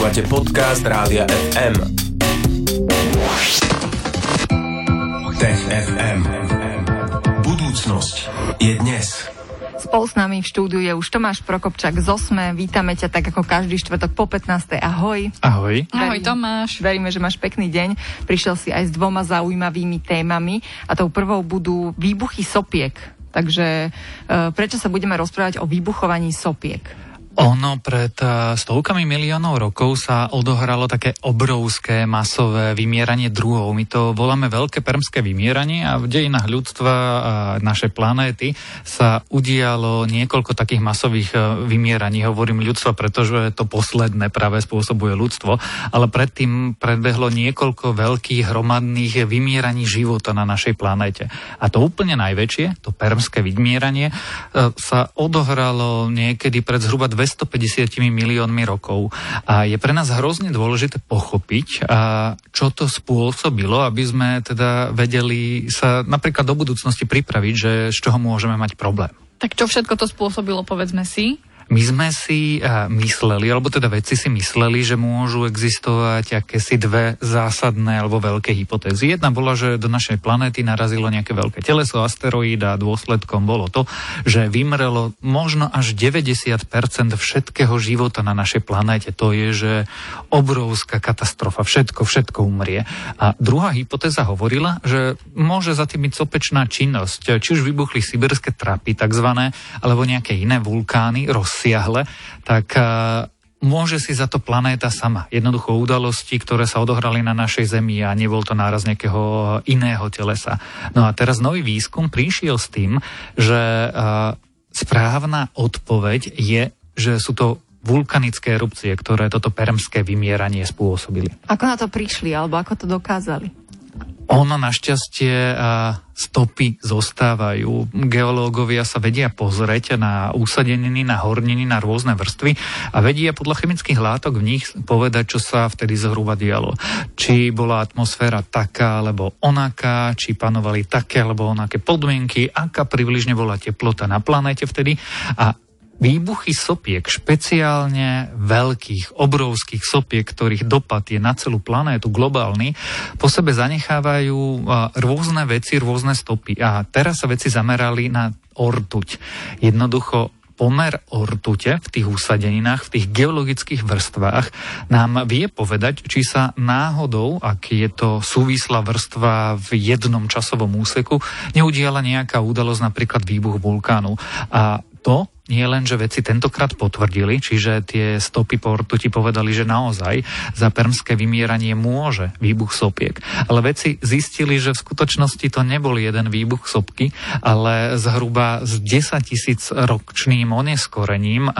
Počúvate podcast Rádia FM. Tech FM. Budúcnosť je dnes. Spolu s nami v štúdiu je už Tomáš Prokopčák z Osme. Vítame ťa tak ako každý štvrtok po 15. Ahoj. Ahoj. Ahoj Verím- Tomáš. Veríme, že máš pekný deň. Prišiel si aj s dvoma zaujímavými témami a tou prvou budú výbuchy sopiek. Takže e, prečo sa budeme rozprávať o vybuchovaní sopiek? Ono pred eh, stovkami miliónov rokov sa odohralo také obrovské masové vymieranie druhov. My to voláme veľké permské vymieranie a v dejinách ľudstva a našej planéty sa udialo niekoľko takých masových eh, vymieraní. Hovorím ľudstva, pretože to posledné práve spôsobuje ľudstvo, ale predtým predbehlo niekoľko veľkých hromadných vymieraní života na našej planéte. A to úplne najväčšie, to permské vymieranie, eh, sa odohralo niekedy pred zhruba 250 miliónmi rokov. A je pre nás hrozne dôležité pochopiť, čo to spôsobilo, aby sme teda vedeli sa napríklad do budúcnosti pripraviť, že z čoho môžeme mať problém. Tak čo všetko to spôsobilo, povedzme si? My sme si a, mysleli, alebo teda vedci si mysleli, že môžu existovať akési dve zásadné alebo veľké hypotézy. Jedna bola, že do našej planéty narazilo nejaké veľké teleso, asteroid a dôsledkom bolo to, že vymrelo možno až 90% všetkého života na našej planéte. To je, že obrovská katastrofa, všetko, všetko umrie. A druhá hypotéza hovorila, že môže za tým byť sopečná činnosť, či už vybuchli sibirské trapy, takzvané, alebo nejaké iné vulkány, rozsiahle, tak a, môže si za to planéta sama. Jednoducho udalosti, ktoré sa odohrali na našej Zemi a nebol to náraz nejakého iného telesa. No a teraz nový výskum prišiel s tým, že a, správna odpoveď je, že sú to vulkanické erupcie, ktoré toto permské vymieranie spôsobili. Ako na to prišli, alebo ako to dokázali? Ono našťastie a, stopy zostávajú. Geológovia sa vedia pozrieť na úsadeniny, na horniny, na rôzne vrstvy a vedia podľa chemických látok v nich povedať, čo sa vtedy zhruba dialo. Či bola atmosféra taká alebo onaká, či panovali také alebo onaké podmienky, aká približne bola teplota na planéte vtedy a Výbuchy sopiek, špeciálne veľkých, obrovských sopiek, ktorých dopad je na celú planétu globálny, po sebe zanechávajú rôzne veci, rôzne stopy. A teraz sa veci zamerali na ortuť. Jednoducho pomer ortute v tých usadeninách, v tých geologických vrstvách nám vie povedať, či sa náhodou, ak je to súvislá vrstva v jednom časovom úseku, neudiala nejaká udalosť, napríklad výbuch vulkánu. A to nie len, že veci tentokrát potvrdili, čiže tie stopy portu ti povedali, že naozaj za permské vymieranie môže výbuch sopiek. Ale veci zistili, že v skutočnosti to nebol jeden výbuch sopky, ale zhruba s 10 tisíc ročným oneskorením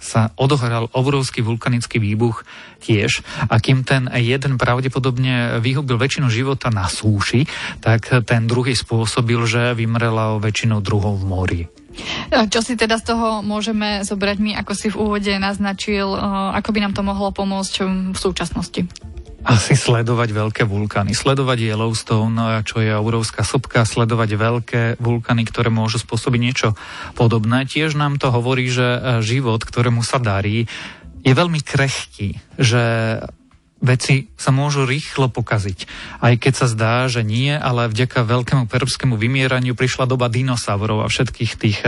sa odohral obrovský vulkanický výbuch tiež. A kým ten jeden pravdepodobne vyhubil väčšinu života na súši, tak ten druhý spôsobil, že vymrela o väčšinu druhov v mori. Čo si teda z toho môžeme zobrať my, ako si v úvode naznačil, eh, ako by nám to mohlo pomôcť hm, v súčasnosti? Asi sledovať veľké vulkány. Sledovať Yellowstone, čo je obrovská sopka, sledovať veľké vulkány, ktoré môžu spôsobiť niečo podobné. Tiež nám to hovorí, že e, život, ktorému sa darí, je veľmi krehký, že veci sa môžu rýchlo pokaziť. Aj keď sa zdá, že nie, ale vďaka veľkému perskému vymieraniu prišla doba dinosaurov a všetkých tých,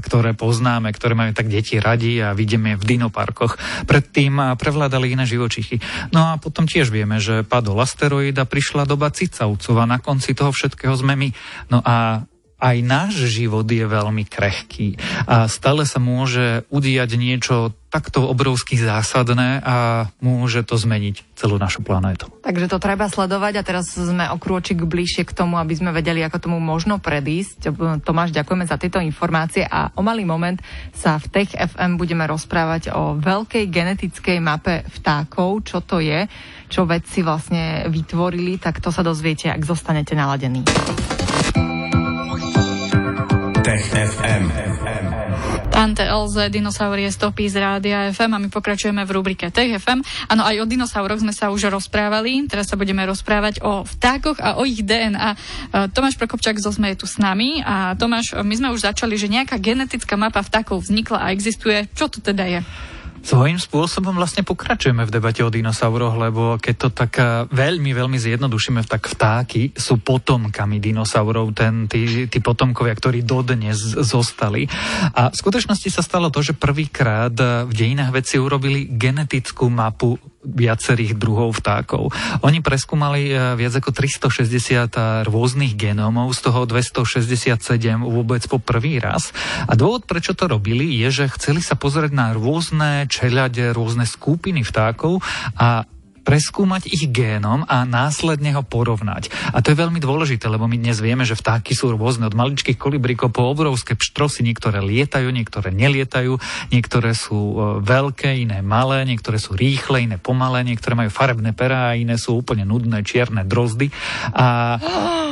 ktoré poznáme, ktoré majú tak deti radi a vidíme v dinoparkoch. Predtým prevládali iné živočichy. No a potom tiež vieme, že padol asteroid a prišla doba cicavcov a na konci toho všetkého sme my. No a aj náš život je veľmi krehký a stále sa môže udiať niečo takto obrovsky zásadné a môže to zmeniť celú našu planétu. Takže to treba sledovať a teraz sme o krôčik bližšie k tomu, aby sme vedeli, ako tomu možno predísť. Tomáš, ďakujeme za tieto informácie a o malý moment sa v Tech FM budeme rozprávať o veľkej genetickej mape vtákov, čo to je, čo vedci vlastne vytvorili, tak to sa dozviete, ak zostanete naladení. Tante LZ, dinosaurie stopy z rádia FM a my pokračujeme v rubrike Tech FM. Áno, aj o dinosauroch sme sa už rozprávali, teraz sa budeme rozprávať o vtákoch a o ich DNA. E, Tomáš Prokopčák zo SME je tu s nami a Tomáš, my sme už začali, že nejaká genetická mapa vtákov vznikla a existuje. Čo to teda je? Svojím spôsobom vlastne pokračujeme v debate o dinosauroch, lebo keď to tak eh, veľmi, veľmi zjednodušíme, tak vtáky sú potomkami dinosaurov, ten, tí, tí potomkovia, ktorí dodnes zostali. A v skutočnosti sa stalo to, že prvýkrát eh, v dejinách veci urobili genetickú mapu viacerých druhov vtákov. Oni preskúmali eh, viac ako 360 rôznych genómov, z toho 267 vôbec po prvý raz. A dôvod, prečo to robili, je, že chceli sa pozrieť na rôzne čeľade, rôzne skupiny vtákov a preskúmať ich génom a následne ho porovnať. A to je veľmi dôležité, lebo my dnes vieme, že vtáky sú rôzne od maličkých kolibríkov po obrovské pštrosy, niektoré lietajú, niektoré nelietajú, niektoré sú e, veľké, iné malé, niektoré sú rýchle, iné pomalé, niektoré majú farebné perá a iné sú úplne nudné čierne drozdy. A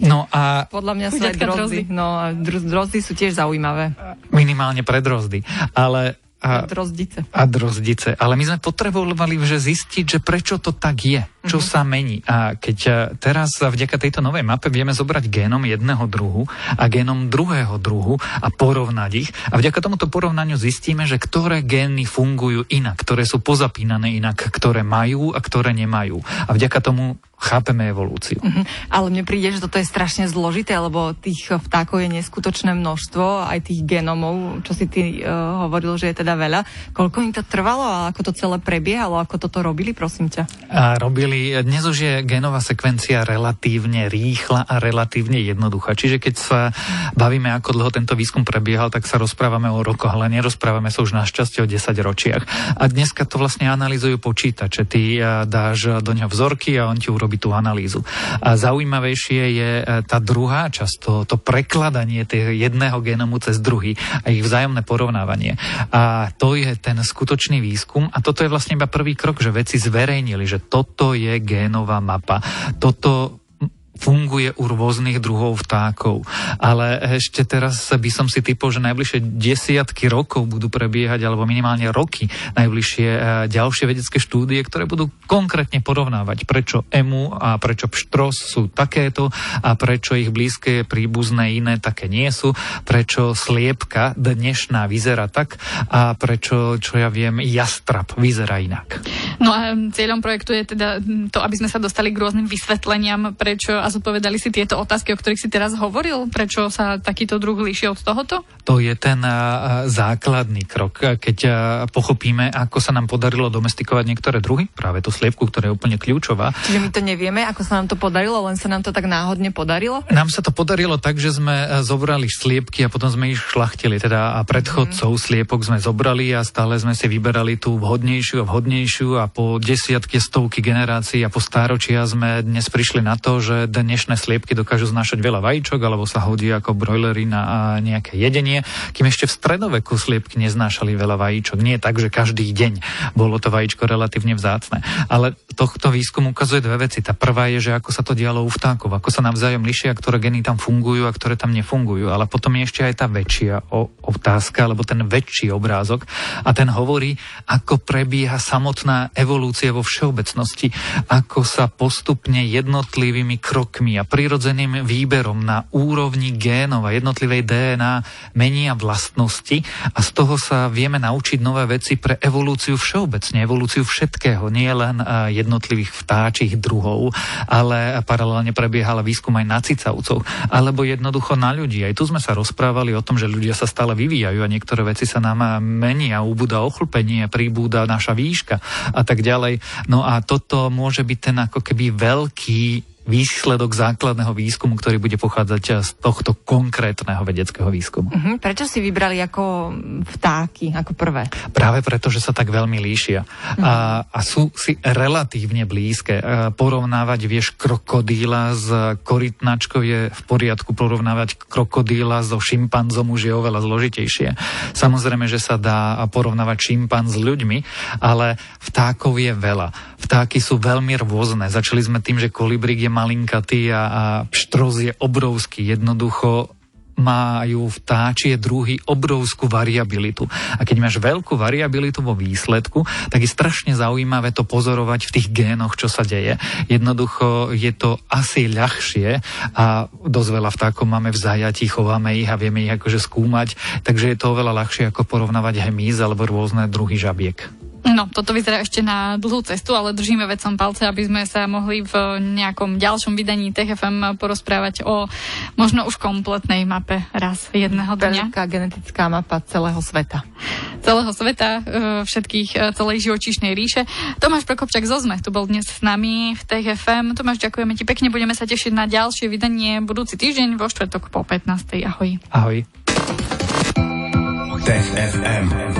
No a... Podľa mňa sú aj drozdy. No a drozdy sú tiež zaujímavé. Minimálne drozdy. Ale a, a drozdice. A drozdice. Ale my sme potrebovali že zistiť, že prečo to tak je, čo mm-hmm. sa mení. A keď e, teraz vďaka tejto novej mape vieme zobrať génom jedného druhu a génom druhého druhu a porovnať ich. A vďaka tomuto porovnaniu zistíme, že ktoré gény fungujú inak, ktoré sú pozapínané inak, ktoré majú a ktoré nemajú. A vďaka tomu chápeme evolúciu. Uh-huh. Ale mne príde, že toto je strašne zložité, lebo tých vtákov je neskutočné množstvo, aj tých genomov, čo si ty uh, hovoril, že je teda veľa. Koľko im to trvalo a ako to celé prebiehalo, ako toto robili, prosím ťa? A robili, dnes už je genová sekvencia relatívne rýchla a relatívne jednoduchá. Čiže keď sa bavíme, ako dlho tento výskum prebiehal, tak sa rozprávame o rokoch, ale nerozprávame sa už našťastie o 10 ročiach. A dneska to vlastne analizujú počítače. Ty dáš do ňa vzorky a on ti urobí robiť tú analýzu. A zaujímavejšie je e, tá druhá časť, to, to prekladanie tých jedného genomu cez druhý a ich vzájomné porovnávanie. A to je ten skutočný výskum a toto je vlastne iba prvý krok, že veci zverejnili, že toto je génová mapa. Toto funguje u rôznych druhov vtákov. Ale ešte teraz by som si typol, že najbližšie desiatky rokov budú prebiehať, alebo minimálne roky, najbližšie e, ďalšie vedecké štúdie, ktoré budú konkrétne porovnávať, prečo emu a prečo pštros sú takéto a prečo ich blízke príbuzné iné také nie sú, prečo sliepka dnešná vyzerá tak a prečo, čo ja viem, jastrap vyzerá inak. No a cieľom projektu je teda to, aby sme sa dostali k rôznym vysvetleniam, prečo a zodpovedali si tieto otázky, o ktorých si teraz hovoril? Prečo sa takýto druh líši od tohoto? To je ten základný krok, keď pochopíme, ako sa nám podarilo domestikovať niektoré druhy, práve tú sliepku, ktorá je úplne kľúčová. Čiže my to nevieme, ako sa nám to podarilo, len sa nám to tak náhodne podarilo? Nám sa to podarilo tak, že sme zobrali sliepky a potom sme ich šlachtili, teda a predchodcov mm. sliepok sme zobrali a stále sme si vyberali tú vhodnejšiu a vhodnejšiu a po desiatky, stovky generácií a po stáročia sme dnes prišli na to, že dnešné sliepky dokážu znášať veľa vajíčok alebo sa hodí ako brojlery na nejaké jedenie, kým ešte v stredoveku sliepky neznášali veľa vajíčok. Nie tak, že každý deň bolo to vajíčko relatívne vzácne. Ale tohto výskum ukazuje dve veci. Tá prvá je, že ako sa to dialo u vtákov, ako sa navzájom lišia, ktoré geny tam fungujú a ktoré tam nefungujú. Ale potom je ešte aj tá väčšia otázka, alebo ten väčší obrázok. A ten hovorí, ako prebieha samotná evolúcia vo všeobecnosti, ako sa postupne jednotlivými krokmi krokmi a prirodzeným výberom na úrovni génov a jednotlivej DNA menia vlastnosti a z toho sa vieme naučiť nové veci pre evolúciu všeobecne, evolúciu všetkého, nie len jednotlivých vtáčich druhov, ale paralelne prebiehala výskum aj na cicavcov, alebo jednoducho na ľudí. Aj tu sme sa rozprávali o tom, že ľudia sa stále vyvíjajú a niektoré veci sa nám menia, ubúda ochlpenie, príbúda naša výška a tak ďalej. No a toto môže byť ten ako keby veľký výsledok základného výskumu, ktorý bude pochádzať z tohto konkrétneho vedeckého výskumu. Uh-huh. Prečo si vybrali ako vtáky, ako prvé? Práve preto, že sa tak veľmi líšia. Uh-huh. A, a sú si relatívne blízke. Porovnávať, vieš, krokodíla s korytnačkou je v poriadku, porovnávať krokodíla so šimpanzom už je oveľa zložitejšie. Samozrejme, že sa dá porovnávať šimpanz s ľuďmi, ale vtákov je veľa. Vtáky sú veľmi rôzne. Začali sme tým, že kolibrík je malinkatý a, a pštros je obrovský. Jednoducho majú vtáčie druhy obrovskú variabilitu. A keď máš veľkú variabilitu vo výsledku, tak je strašne zaujímavé to pozorovať v tých génoch, čo sa deje. Jednoducho je to asi ľahšie a dosť veľa vtákov máme v zajatí, chováme ich a vieme ich akože skúmať, takže je to oveľa ľahšie ako porovnávať hmyz alebo rôzne druhy žabiek. No, toto vyzerá ešte na dlhú cestu, ale držíme vecom palce, aby sme sa mohli v nejakom ďalšom vydaní TFM porozprávať o možno už kompletnej mape raz jedného dňa. Veľká genetická mapa celého sveta. Celého sveta, e, všetkých, e, celej živočíšnej ríše. Tomáš Prokopčak zo ZME tu bol dnes s nami v TFM. Tomáš, ďakujeme ti pekne, budeme sa tešiť na ďalšie vydanie budúci týždeň vo štvrtok po 15. Ahoj. Ahoj. Tech FM.